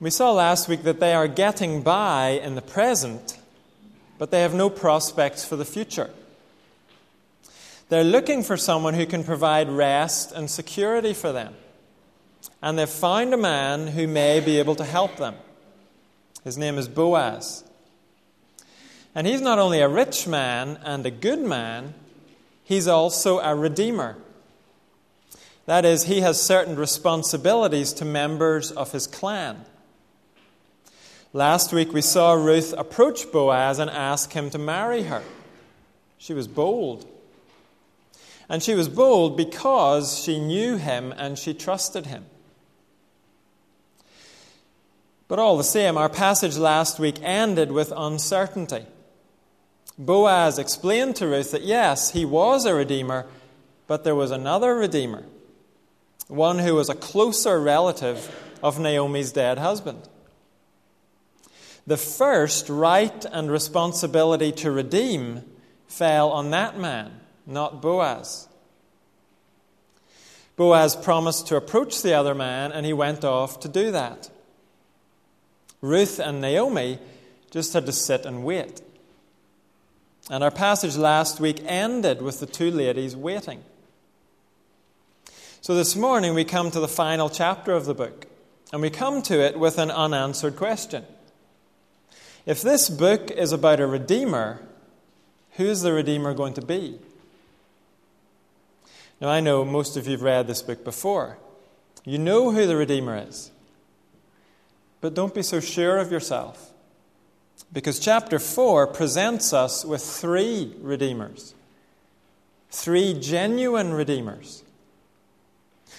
We saw last week that they are getting by in the present, but they have no prospects for the future. They're looking for someone who can provide rest and security for them. And they've found a man who may be able to help them. His name is Boaz. And he's not only a rich man and a good man, he's also a redeemer. That is, he has certain responsibilities to members of his clan. Last week we saw Ruth approach Boaz and ask him to marry her. She was bold. And she was bold because she knew him and she trusted him. But all the same, our passage last week ended with uncertainty. Boaz explained to Ruth that yes, he was a redeemer, but there was another redeemer, one who was a closer relative of Naomi's dead husband. The first right and responsibility to redeem fell on that man, not Boaz. Boaz promised to approach the other man, and he went off to do that. Ruth and Naomi just had to sit and wait. And our passage last week ended with the two ladies waiting. So this morning we come to the final chapter of the book, and we come to it with an unanswered question. If this book is about a Redeemer, who is the Redeemer going to be? Now, I know most of you have read this book before. You know who the Redeemer is. But don't be so sure of yourself. Because chapter 4 presents us with three Redeemers, three genuine Redeemers.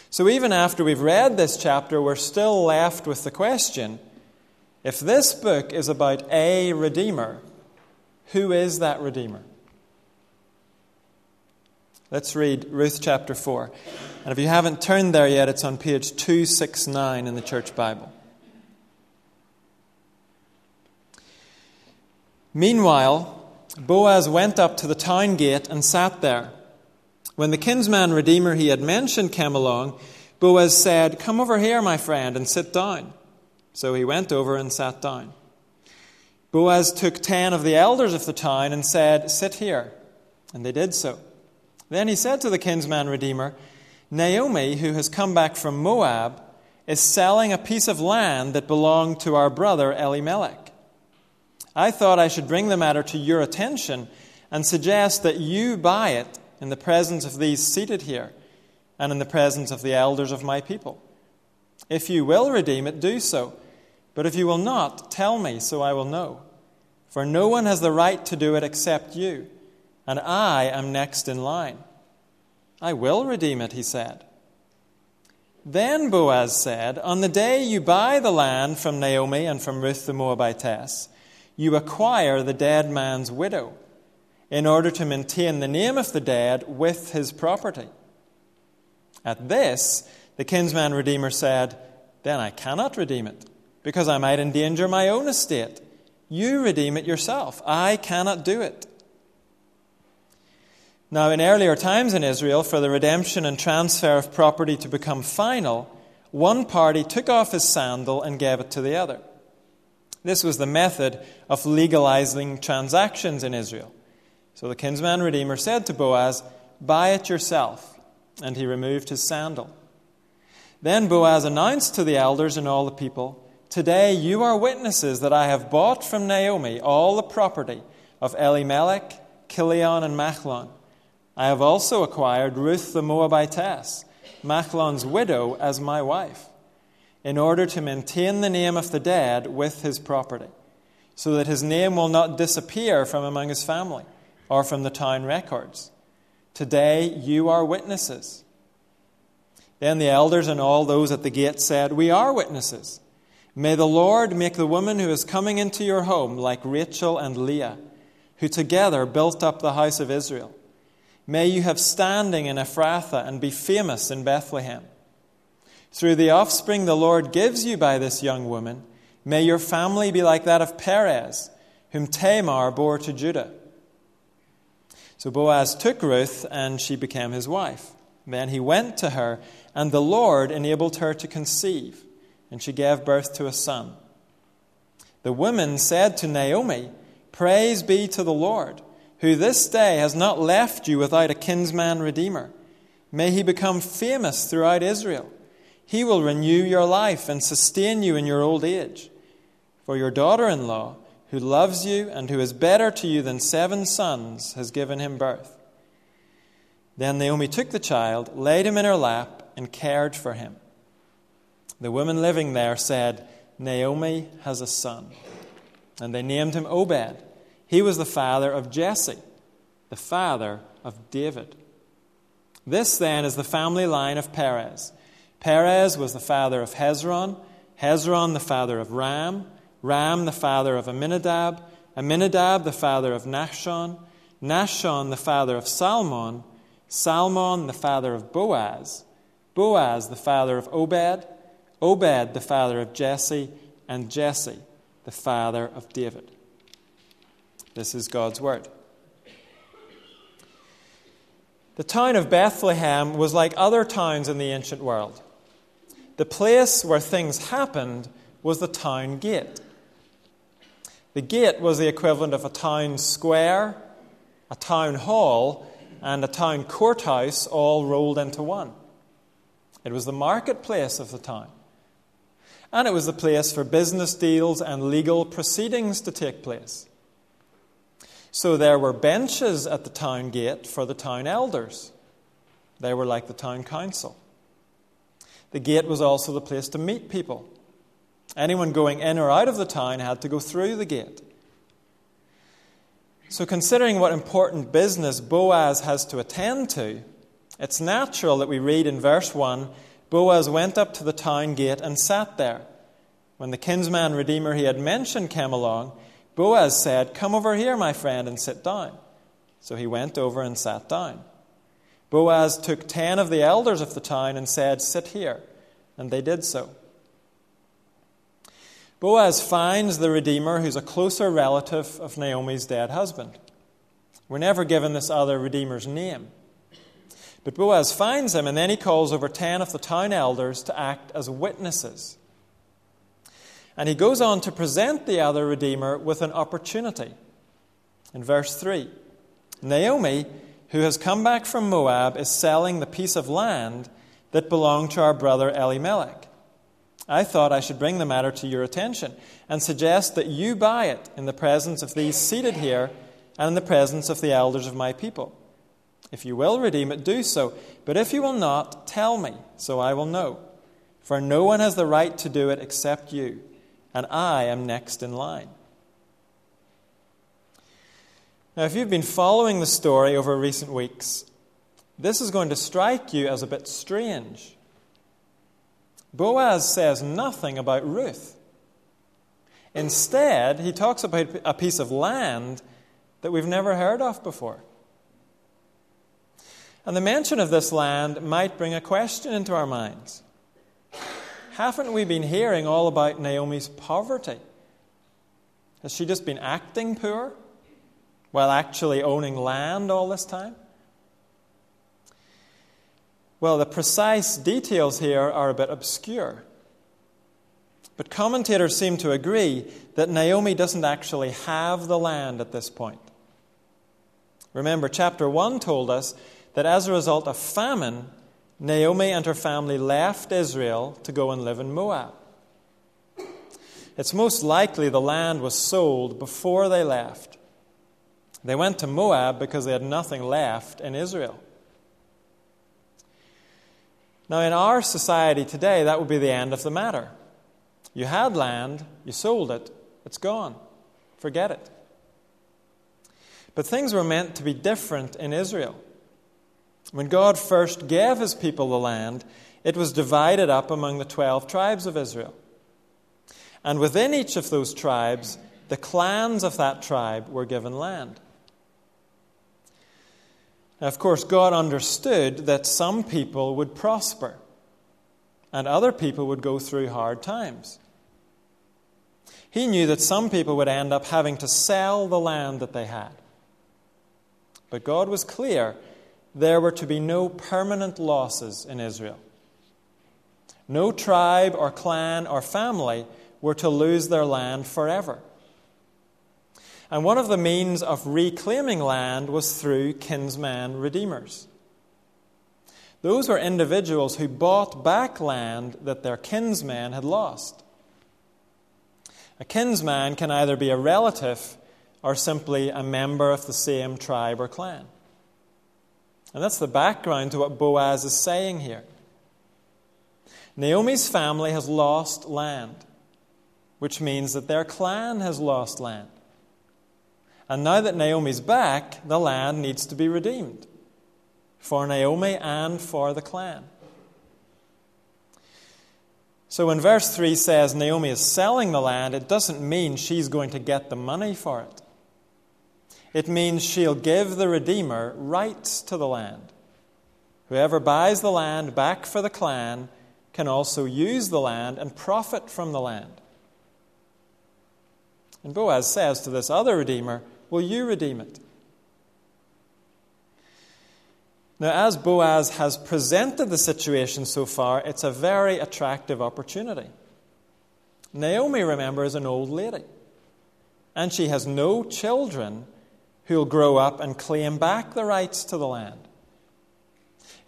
So even after we've read this chapter, we're still left with the question if this book is about a Redeemer, who is that Redeemer? Let's read Ruth chapter 4. And if you haven't turned there yet, it's on page 269 in the Church Bible. Meanwhile, Boaz went up to the town gate and sat there. When the kinsman redeemer he had mentioned came along, Boaz said, Come over here, my friend, and sit down. So he went over and sat down. Boaz took ten of the elders of the town and said, Sit here. And they did so. Then he said to the kinsman redeemer, Naomi, who has come back from Moab, is selling a piece of land that belonged to our brother Elimelech. I thought I should bring the matter to your attention and suggest that you buy it in the presence of these seated here and in the presence of the elders of my people. If you will redeem it, do so. But if you will not, tell me, so I will know. For no one has the right to do it except you, and I am next in line. I will redeem it, he said. Then Boaz said, On the day you buy the land from Naomi and from Ruth the Moabitess, you acquire the dead man's widow in order to maintain the name of the dead with his property. At this, the kinsman redeemer said, Then I cannot redeem it, because I might endanger my own estate. You redeem it yourself. I cannot do it. Now, in earlier times in Israel, for the redemption and transfer of property to become final, one party took off his sandal and gave it to the other. This was the method of legalizing transactions in Israel. So the kinsman redeemer said to Boaz, Buy it yourself. And he removed his sandal. Then Boaz announced to the elders and all the people, Today you are witnesses that I have bought from Naomi all the property of Elimelech, Kilion, and Machlon. I have also acquired Ruth the Moabitess, Machlon's widow, as my wife, in order to maintain the name of the dead with his property, so that his name will not disappear from among his family or from the town records. Today you are witnesses. Then the elders and all those at the gate said, We are witnesses. May the Lord make the woman who is coming into your home like Rachel and Leah, who together built up the house of Israel. May you have standing in Ephrathah and be famous in Bethlehem. Through the offspring the Lord gives you by this young woman, may your family be like that of Perez, whom Tamar bore to Judah. So Boaz took Ruth, and she became his wife. Then he went to her, and the Lord enabled her to conceive. And she gave birth to a son. The women said to Naomi, Praise be to the Lord, who this day has not left you without a kinsman redeemer. May he become famous throughout Israel. He will renew your life and sustain you in your old age. For your daughter in law, who loves you and who is better to you than seven sons, has given him birth. Then Naomi took the child, laid him in her lap, and cared for him. The women living there said, Naomi has a son. And they named him Obed. He was the father of Jesse, the father of David. This then is the family line of Perez. Perez was the father of Hezron, Hezron the father of Ram, Ram the father of Amminadab, Amminadab the father of Nahshon, Nahshon the father of Salmon, Salmon the father of Boaz, Boaz the father of Obed, Obed the father of Jesse, and Jesse the father of David. This is God's word. The town of Bethlehem was like other towns in the ancient world. The place where things happened was the town gate. The gate was the equivalent of a town square, a town hall, and a town courthouse all rolled into one. It was the marketplace of the town. And it was the place for business deals and legal proceedings to take place. So there were benches at the town gate for the town elders. They were like the town council. The gate was also the place to meet people. Anyone going in or out of the town had to go through the gate. So, considering what important business Boaz has to attend to, it's natural that we read in verse 1 Boaz went up to the town gate and sat there. When the kinsman redeemer he had mentioned came along, Boaz said, Come over here, my friend, and sit down. So he went over and sat down. Boaz took ten of the elders of the town and said, Sit here. And they did so. Boaz finds the Redeemer, who's a closer relative of Naomi's dead husband. We're never given this other Redeemer's name. But Boaz finds him, and then he calls over ten of the town elders to act as witnesses. And he goes on to present the other Redeemer with an opportunity. In verse 3, Naomi, who has come back from Moab, is selling the piece of land that belonged to our brother Elimelech. I thought I should bring the matter to your attention and suggest that you buy it in the presence of these seated here and in the presence of the elders of my people. If you will redeem it, do so. But if you will not, tell me, so I will know. For no one has the right to do it except you, and I am next in line. Now, if you've been following the story over recent weeks, this is going to strike you as a bit strange. Boaz says nothing about Ruth. Instead, he talks about a piece of land that we've never heard of before. And the mention of this land might bring a question into our minds. Haven't we been hearing all about Naomi's poverty? Has she just been acting poor while actually owning land all this time? Well, the precise details here are a bit obscure. But commentators seem to agree that Naomi doesn't actually have the land at this point. Remember, chapter 1 told us that as a result of famine, Naomi and her family left Israel to go and live in Moab. It's most likely the land was sold before they left. They went to Moab because they had nothing left in Israel. Now, in our society today, that would be the end of the matter. You had land, you sold it, it's gone. Forget it. But things were meant to be different in Israel. When God first gave his people the land, it was divided up among the 12 tribes of Israel. And within each of those tribes, the clans of that tribe were given land. Now, of course, God understood that some people would prosper and other people would go through hard times. He knew that some people would end up having to sell the land that they had. But God was clear there were to be no permanent losses in Israel. No tribe or clan or family were to lose their land forever. And one of the means of reclaiming land was through kinsman redeemers. Those were individuals who bought back land that their kinsman had lost. A kinsman can either be a relative or simply a member of the same tribe or clan. And that's the background to what Boaz is saying here. Naomi's family has lost land, which means that their clan has lost land. And now that Naomi's back, the land needs to be redeemed for Naomi and for the clan. So when verse 3 says Naomi is selling the land, it doesn't mean she's going to get the money for it. It means she'll give the Redeemer rights to the land. Whoever buys the land back for the clan can also use the land and profit from the land. And Boaz says to this other Redeemer, Will you redeem it? Now, as Boaz has presented the situation so far, it's a very attractive opportunity. Naomi, remember, is an old lady, and she has no children who'll grow up and claim back the rights to the land.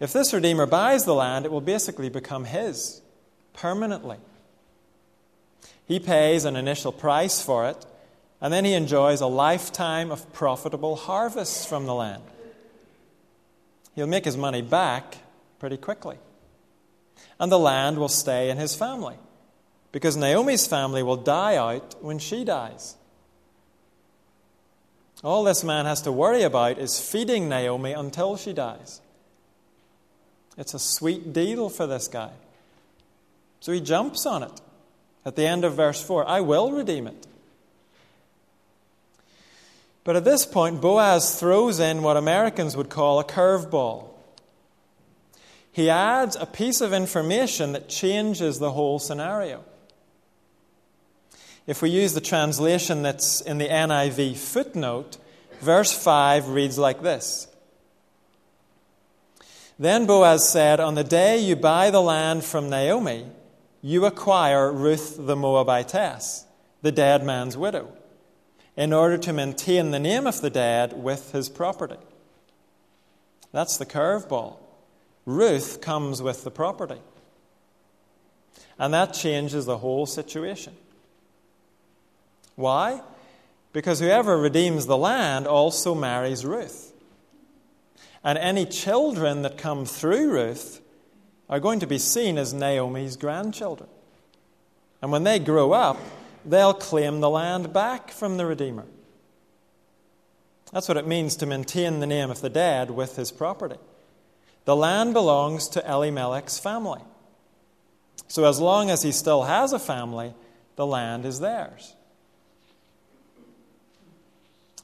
If this Redeemer buys the land, it will basically become his permanently. He pays an initial price for it, and then he enjoys a lifetime of profitable harvests from the land he'll make his money back pretty quickly. And the land will stay in his family because Naomi's family will die out when she dies. All this man has to worry about is feeding Naomi until she dies. It's a sweet deal for this guy. So he jumps on it at the end of verse 4 I will redeem it. But at this point, Boaz throws in what Americans would call a curveball. He adds a piece of information that changes the whole scenario. If we use the translation that's in the NIV footnote, verse 5 reads like this Then Boaz said, On the day you buy the land from Naomi, you acquire Ruth the Moabitess, the dead man's widow in order to maintain the name of the dead with his property. That's the curveball. Ruth comes with the property. And that changes the whole situation. Why? Because whoever redeems the land also marries Ruth. And any children that come through Ruth are going to be seen as Naomi's grandchildren. And when they grow up, they'll claim the land back from the Redeemer. That's what it means to maintain the name of the dead with his property. The land belongs to Elimelech's family. So, as long as he still has a family, the land is theirs.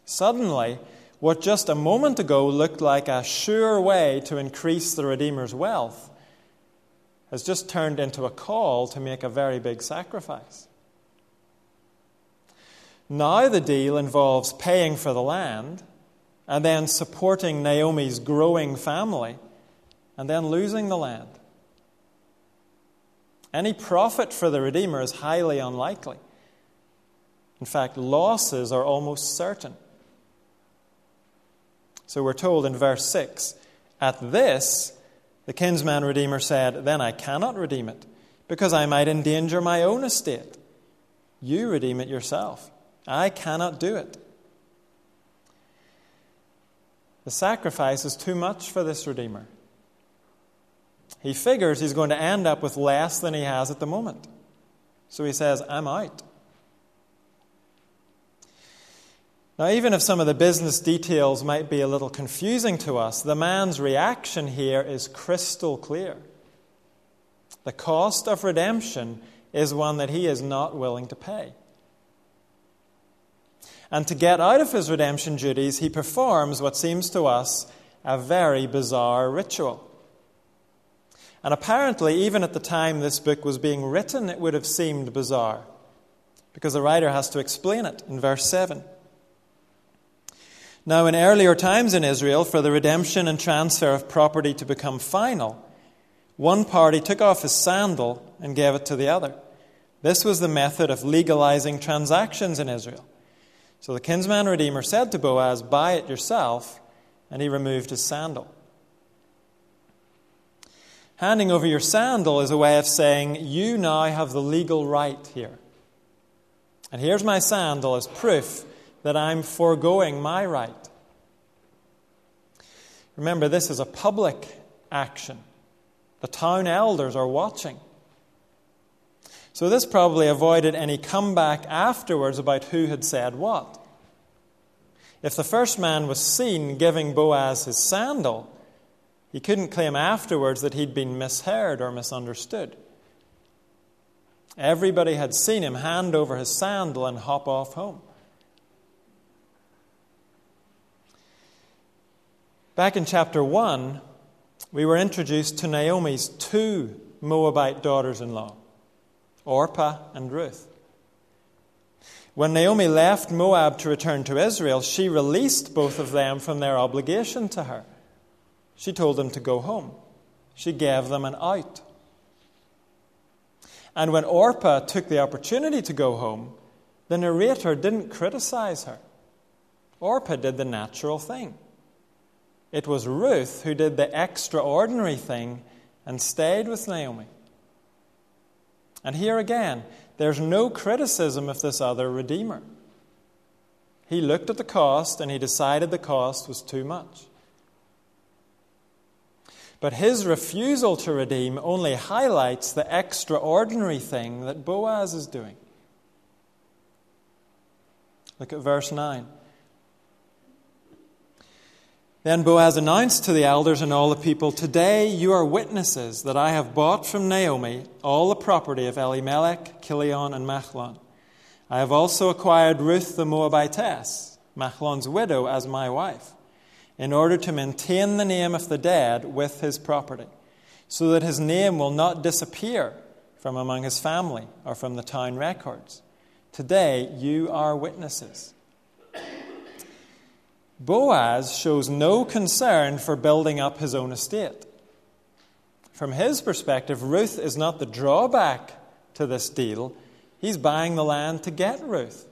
Suddenly, what just a moment ago looked like a sure way to increase the Redeemer's wealth has just turned into a call to make a very big sacrifice. Now the deal involves paying for the land and then supporting Naomi's growing family and then losing the land. Any profit for the Redeemer is highly unlikely. In fact, losses are almost certain. So we're told in verse 6 At this, the kinsman redeemer said, Then I cannot redeem it, because I might endanger my own estate. You redeem it yourself. I cannot do it. The sacrifice is too much for this Redeemer. He figures he's going to end up with less than he has at the moment. So he says, I'm out. Now, even if some of the business details might be a little confusing to us, the man's reaction here is crystal clear. The cost of redemption is one that he is not willing to pay. And to get out of his redemption duties, he performs what seems to us a very bizarre ritual. And apparently, even at the time this book was being written, it would have seemed bizarre, because the writer has to explain it in verse 7. Now, in earlier times in Israel, for the redemption and transfer of property to become final, One party took off his sandal and gave it to the other. This was the method of legalizing transactions in Israel. So the kinsman redeemer said to Boaz, Buy it yourself, and he removed his sandal. Handing over your sandal is a way of saying, You now have the legal right here. And here's my sandal as proof that I'm foregoing my right. Remember, this is a public action. The town elders are watching. So this probably avoided any comeback afterwards about who had said what. If the first man was seen giving Boaz his sandal, he couldn't claim afterwards that he'd been misheard or misunderstood. Everybody had seen him hand over his sandal and hop off home. Back in chapter 1, we were introduced to Naomi's two Moabite daughters in law, Orpah and Ruth. When Naomi left Moab to return to Israel, she released both of them from their obligation to her. She told them to go home. She gave them an out. And when Orpah took the opportunity to go home, the narrator didn't criticize her. Orpah did the natural thing. It was Ruth who did the extraordinary thing and stayed with Naomi. And here again, there's no criticism of this other Redeemer. He looked at the cost and he decided the cost was too much. But his refusal to redeem only highlights the extraordinary thing that Boaz is doing. Look at verse 9. Then Boaz announced to the elders and all the people, Today you are witnesses that I have bought from Naomi all the property of Elimelech, Kilion, and Machlon. I have also acquired Ruth the Moabitess, Machlon's widow, as my wife in order to maintain the name of the dead with his property, so that his name will not disappear from among his family or from the town records. Today, you are witnesses. Boaz shows no concern for building up his own estate. From his perspective, Ruth is not the drawback to this deal. He's buying the land to get Ruth.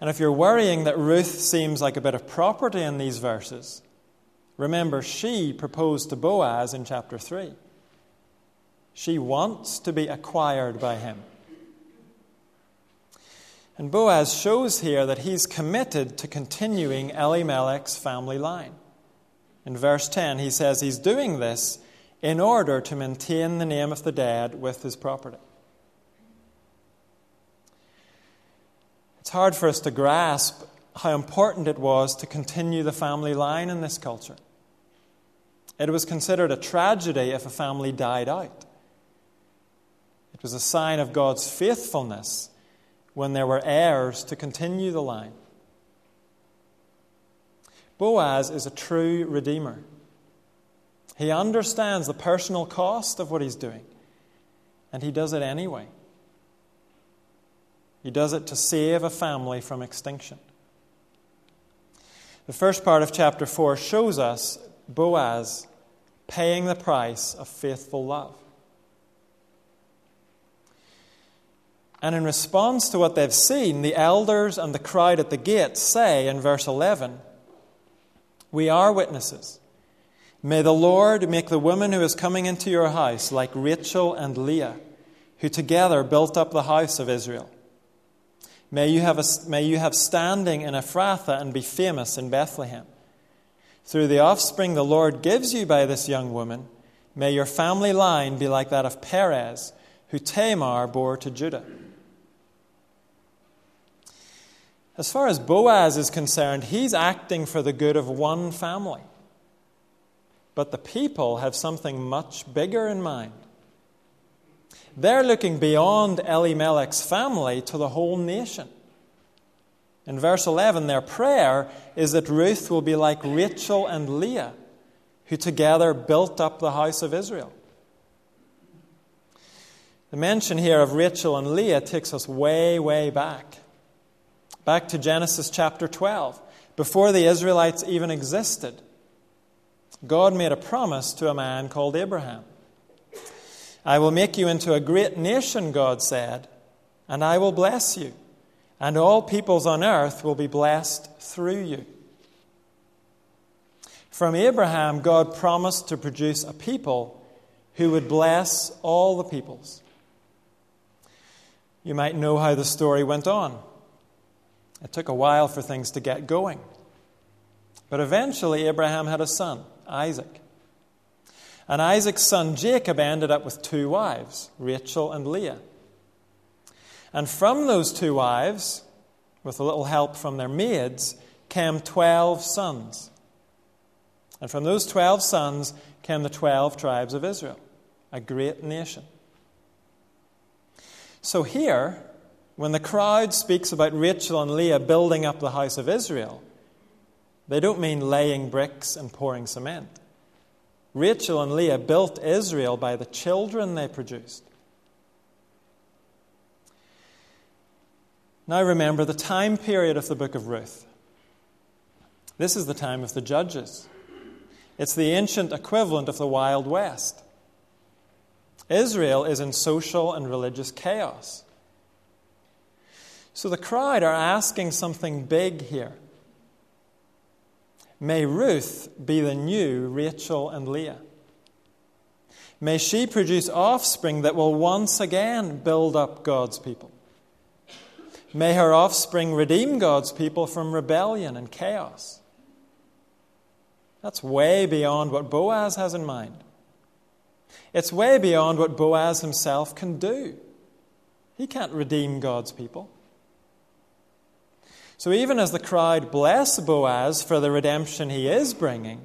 And if you're worrying that Ruth seems like a bit of property in these verses, remember she proposed to Boaz in chapter 3. She wants to be acquired by him. And Boaz shows here that he's committed to continuing Elimelech's family line. In verse 10, he says he's doing this in order to maintain the name of the dead with his property. It's hard for us to grasp how important it was to continue the family line in this culture. It was considered a tragedy if a family died out. It was a sign of God's faithfulness when there were heirs to continue the line. Boaz is a true redeemer. He understands the personal cost of what he's doing, and he does it anyway. He does it to save a family from extinction. The first part of chapter 4 shows us Boaz paying the price of faithful love. And in response to what they've seen, the elders and the crowd at the gate say in verse 11, We are witnesses. May the Lord make the woman who is coming into your house like Rachel and Leah, who together built up the house of Israel. May you, have a, may you have standing in Ephrathah and be famous in Bethlehem. Through the offspring the Lord gives you by this young woman, may your family line be like that of Perez, who Tamar bore to Judah. As far as Boaz is concerned, he's acting for the good of one family. But the people have something much bigger in mind. They're looking beyond Elimelech's family to the whole nation. In verse 11, their prayer is that Ruth will be like Rachel and Leah, who together built up the house of Israel. The mention here of Rachel and Leah takes us way, way back. Back to Genesis chapter 12, before the Israelites even existed. God made a promise to a man called Abraham. I will make you into a great nation, God said, and I will bless you, and all peoples on earth will be blessed through you. From Abraham, God promised to produce a people who would bless all the peoples. You might know how the story went on. It took a while for things to get going. But eventually, Abraham had a son, Isaac. And Isaac's son Jacob ended up with two wives, Rachel and Leah. And from those two wives, with a little help from their maids, came 12 sons. And from those 12 sons came the 12 tribes of Israel, a great nation. So here, when the crowd speaks about Rachel and Leah building up the house of Israel, they don't mean laying bricks and pouring cement. Rachel and Leah built Israel by the children they produced. Now remember the time period of the book of Ruth. This is the time of the judges. It's the ancient equivalent of the Wild West. Israel is in social and religious chaos. So the crowd are asking something big here. May Ruth be the new Rachel and Leah. May she produce offspring that will once again build up God's people. May her offspring redeem God's people from rebellion and chaos. That's way beyond what Boaz has in mind. It's way beyond what Boaz himself can do. He can't redeem God's people. So even as the crowd bless Boaz for the redemption he is bringing,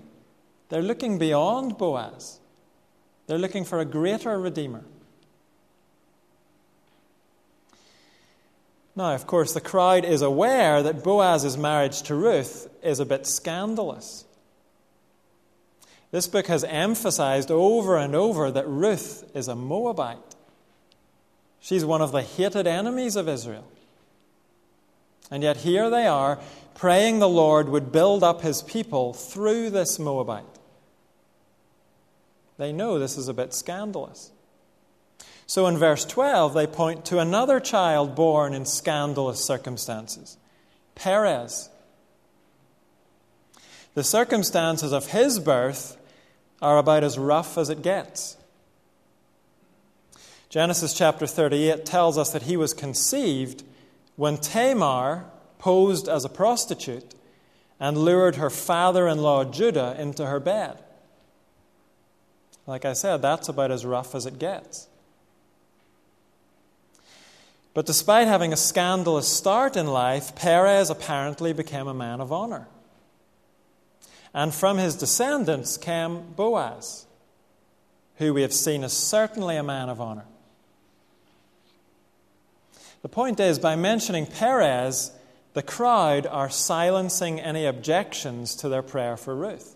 they're looking beyond Boaz. They're looking for a greater Redeemer. Now, of course, the crowd is aware that Boaz's marriage to Ruth is a bit scandalous. This book has emphasized over and over that Ruth is a Moabite. She's one of the hated enemies of Israel. And yet here they are, praying the Lord would build up his people through this Moabite. They know this is a bit scandalous. So in verse 12, they point to another child born in scandalous circumstances Perez. The circumstances of his birth are about as rough as it gets. Genesis chapter 38 tells us that he was conceived when Tamar posed as a prostitute and lured her father in law Judah into her bed. Like I said, that's about as rough as it gets. But despite having a scandalous start in life, Perez apparently became a man of honor. And from his descendants came Boaz, who we have seen is certainly a man of honor. The point is, by mentioning Perez, the crowd are silencing any objections to their prayer for Ruth.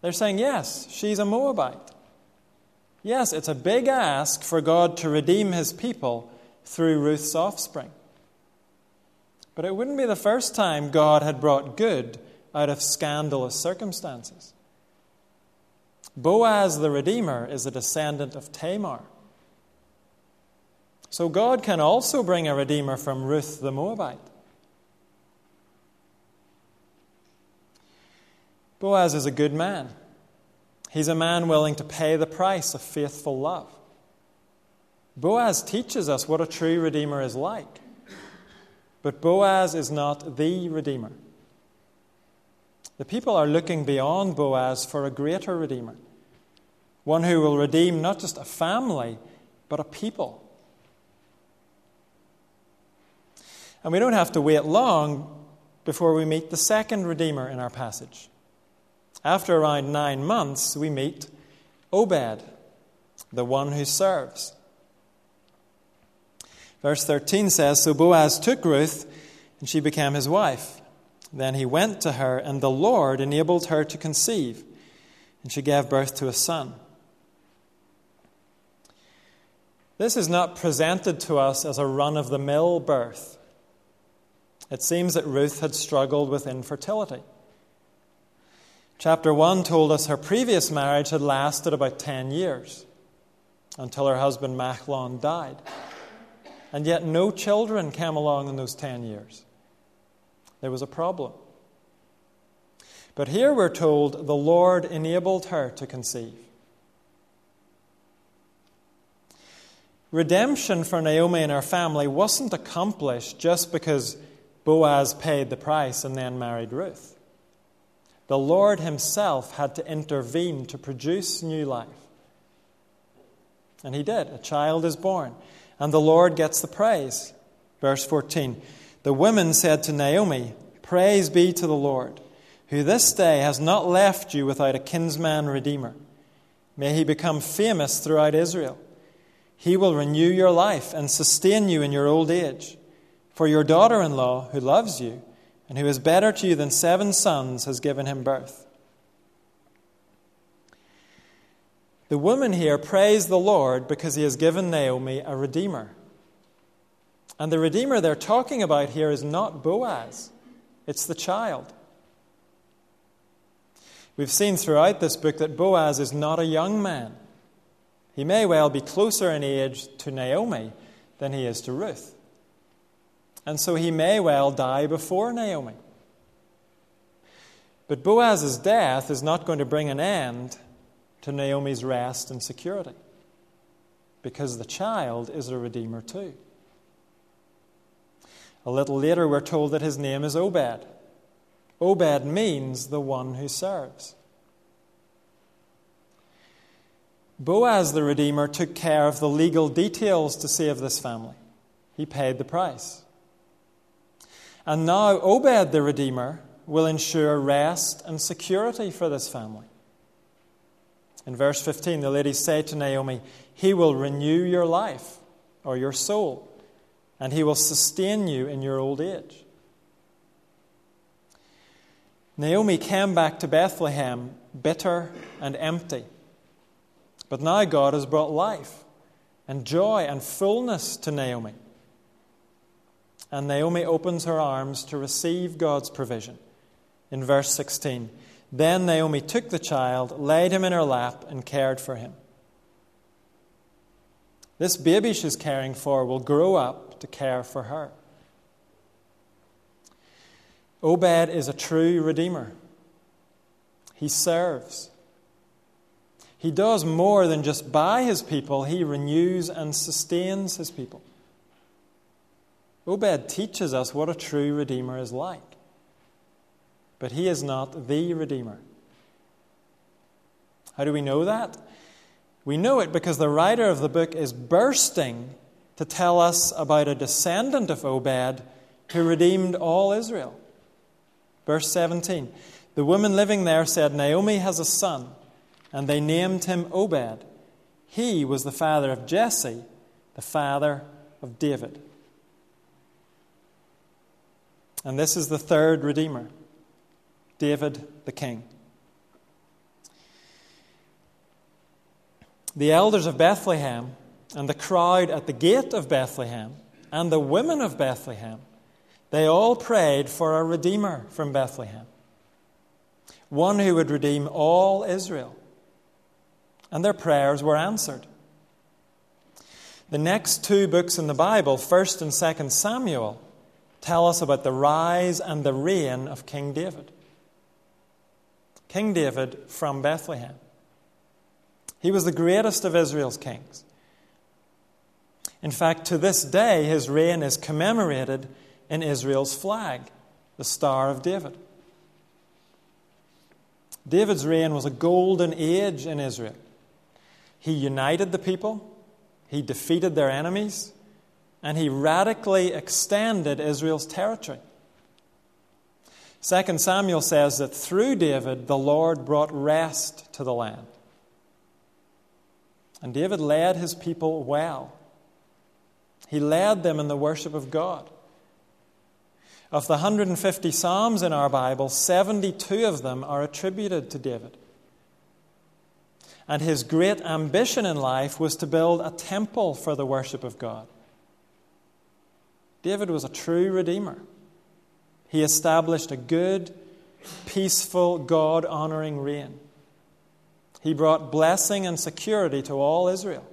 They're saying, yes, she's a Moabite. Yes, it's a big ask for God to redeem his people through Ruth's offspring. But it wouldn't be the first time God had brought good out of scandalous circumstances. Boaz the Redeemer is a descendant of Tamar. So God can also bring a redeemer from Ruth the Moabite. Boaz is a good man. He's a man willing to pay the price of faithful love. Boaz teaches us what a true redeemer is like. But Boaz is not the redeemer. The people are looking beyond Boaz for a greater redeemer, one who will redeem not just a family, but a people. And we don't have to wait long before we meet the second Redeemer in our passage. After around nine months, we meet Obed, the one who serves. Verse 13 says So Boaz took Ruth, and she became his wife. Then he went to her, and the Lord enabled her to conceive, and she gave birth to a son. This is not presented to us as a run of the mill birth. It seems that Ruth had struggled with infertility. Chapter 1 told us her previous marriage had lasted about 10 years until her husband Machlon died. And yet, no children came along in those 10 years. There was a problem. But here we're told the Lord enabled her to conceive. Redemption for Naomi and her family wasn't accomplished just because Boaz paid the price and then married Ruth. The Lord Himself had to intervene to produce new life. And He did. A child is born, and the Lord gets the praise. Verse 14 The women said to Naomi, Praise be to the Lord, who this day has not left you without a kinsman redeemer. May he become famous throughout Israel. He will renew your life and sustain you in your old age. For your daughter in law, who loves you, and who is better to you than seven sons, has given him birth. The woman here praised the Lord because he has given Naomi a redeemer. And the redeemer they're talking about here is not Boaz, it's the child. We've seen throughout this book that Boaz is not a young man. He may well be closer in age to Naomi than he is to Ruth. And so he may well die before Naomi. But Boaz's death is not going to bring an end to Naomi's rest and security because the child is a redeemer too. A little later, we're told that his name is Obed. Obed means the one who serves. Boaz the Redeemer took care of the legal details to save this family. He paid the price. And now Obed the Redeemer will ensure rest and security for this family. In verse 15, the ladies say to Naomi, He will renew your life or your soul, and He will sustain you in your old age. Naomi came back to Bethlehem bitter and empty. But now God has brought life and joy and fullness to Naomi. And Naomi opens her arms to receive God's provision. In verse 16, then Naomi took the child, laid him in her lap, and cared for him. This baby she's caring for will grow up to care for her. Obed is a true redeemer. He serves. He does more than just buy his people, he renews and sustains his people. Obed teaches us what a true Redeemer is like. But he is not the Redeemer. How do we know that? We know it because the writer of the book is bursting to tell us about a descendant of Obed who redeemed all Israel. Verse 17 The woman living there said, Naomi has a son and they named him Obed. He was the father of Jesse, the father of David. And this is the third Redeemer, David the King. The elders of Bethlehem and the crowd at the gate of Bethlehem and the women of Bethlehem, they all prayed for a Redeemer from Bethlehem, one who would redeem all Israel and their prayers were answered. The next two books in the Bible, 1st and 2nd Samuel, tell us about the rise and the reign of King David. King David from Bethlehem. He was the greatest of Israel's kings. In fact, to this day, his reign is commemorated in Israel's flag, the Star of David. David's reign was a golden age in Israel. He united the people, he defeated their enemies, and he radically extended Israel's territory. 2 Samuel says that through David, the Lord brought rest to the land. And David led his people well. He led them in the worship of God. Of the 150 Psalms in our Bible, 72 of them are attributed to David. And his great ambition in life was to build a temple for the worship of God. David was a true redeemer. He established a good, peaceful, God honoring reign. He brought blessing and security to all Israel.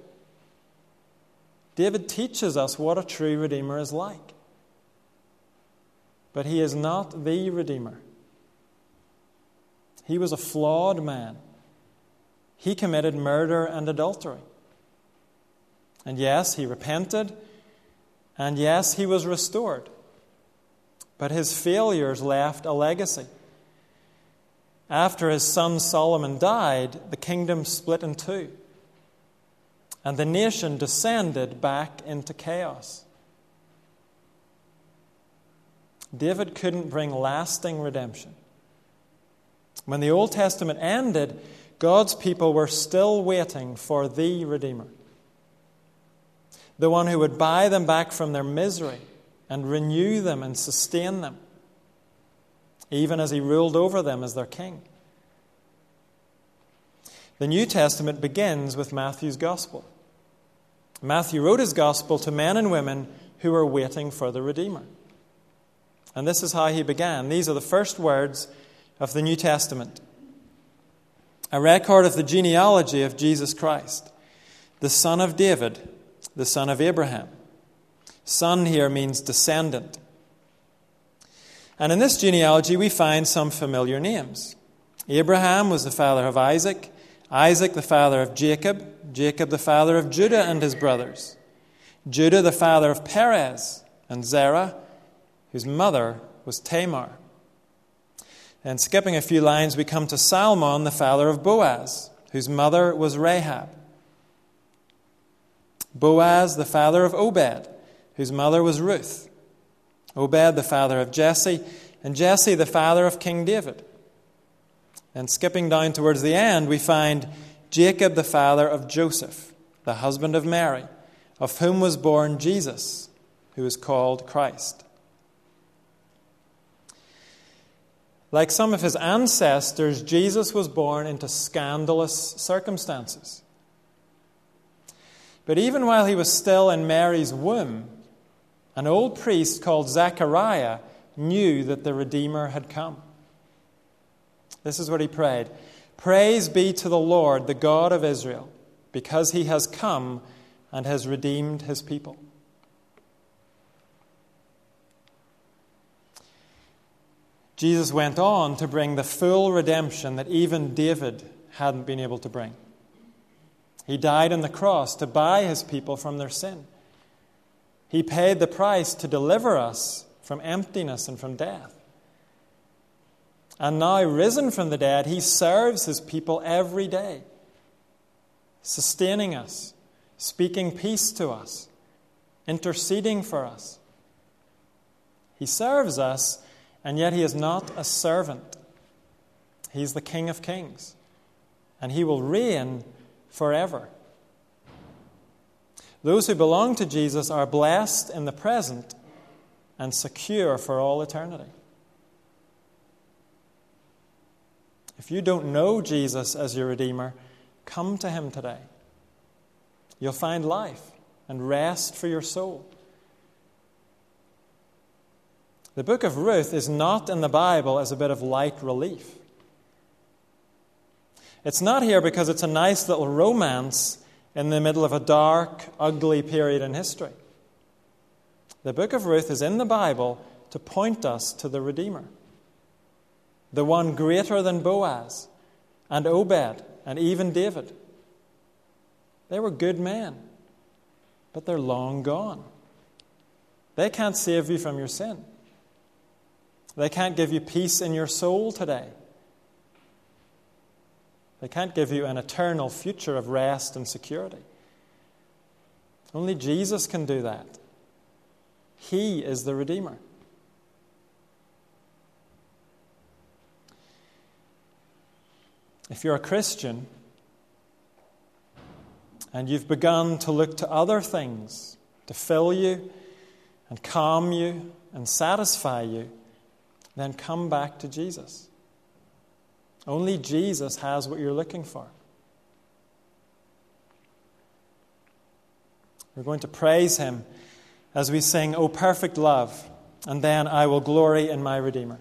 David teaches us what a true Redeemer is like. But he is not the Redeemer. He was a flawed man. He committed murder and adultery. And yes, he repented. And yes, he was restored. But his failures left a legacy. After his son Solomon died, the kingdom split in two, and the nation descended back into chaos. David couldn't bring lasting redemption. When the Old Testament ended, God's people were still waiting for the Redeemer, the one who would buy them back from their misery and renew them and sustain them, even as he ruled over them as their king. The New Testament begins with Matthew's Gospel. Matthew wrote his Gospel to men and women who were waiting for the Redeemer. And this is how he began. These are the first words of the New Testament a record of the genealogy of Jesus Christ, the son of David, the son of Abraham. Son here means descendant. And in this genealogy, we find some familiar names. Abraham was the father of Isaac, Isaac the father of Jacob, Jacob the father of Judah and his brothers, Judah the father of Perez and Zerah, whose mother was Tamar. And skipping a few lines, we come to Salmon, the father of Boaz, whose mother was Rahab. Boaz, the father of Obed, whose mother was Ruth. Obed, the father of Jesse, and Jesse, the father of King David. And skipping down towards the end, we find Jacob, the father of Joseph, the husband of Mary, of whom was born Jesus, who is called Christ. Like some of his ancestors, Jesus was born into scandalous circumstances. But even while he was still in Mary's womb, an old priest called Zechariah knew that the Redeemer had come. This is what he prayed Praise be to the Lord, the God of Israel, because he has come and has redeemed his people. Jesus went on to bring the full redemption that even David hadn't been able to bring. He died on the cross to buy his people from their sin. He paid the price to deliver us from emptiness and from death. And now, risen from the dead, he serves his people every day, sustaining us, speaking peace to us, interceding for us. He serves us and yet he is not a servant. He's the King of kings, and he will reign forever. Those who belong to Jesus are blessed in the present and secure for all eternity. If you don't know Jesus as your Redeemer, come to him today. You'll find life and rest for your soul. The book of Ruth is not in the Bible as a bit of light relief. It's not here because it's a nice little romance in the middle of a dark, ugly period in history. The book of Ruth is in the Bible to point us to the Redeemer, the one greater than Boaz and Obed and even David. They were good men, but they're long gone. They can't save you from your sin. They can't give you peace in your soul today. They can't give you an eternal future of rest and security. Only Jesus can do that. He is the Redeemer. If you're a Christian and you've begun to look to other things to fill you and calm you and satisfy you, then come back to Jesus. Only Jesus has what you're looking for. We're going to praise him as we sing, O perfect love, and then I will glory in my Redeemer.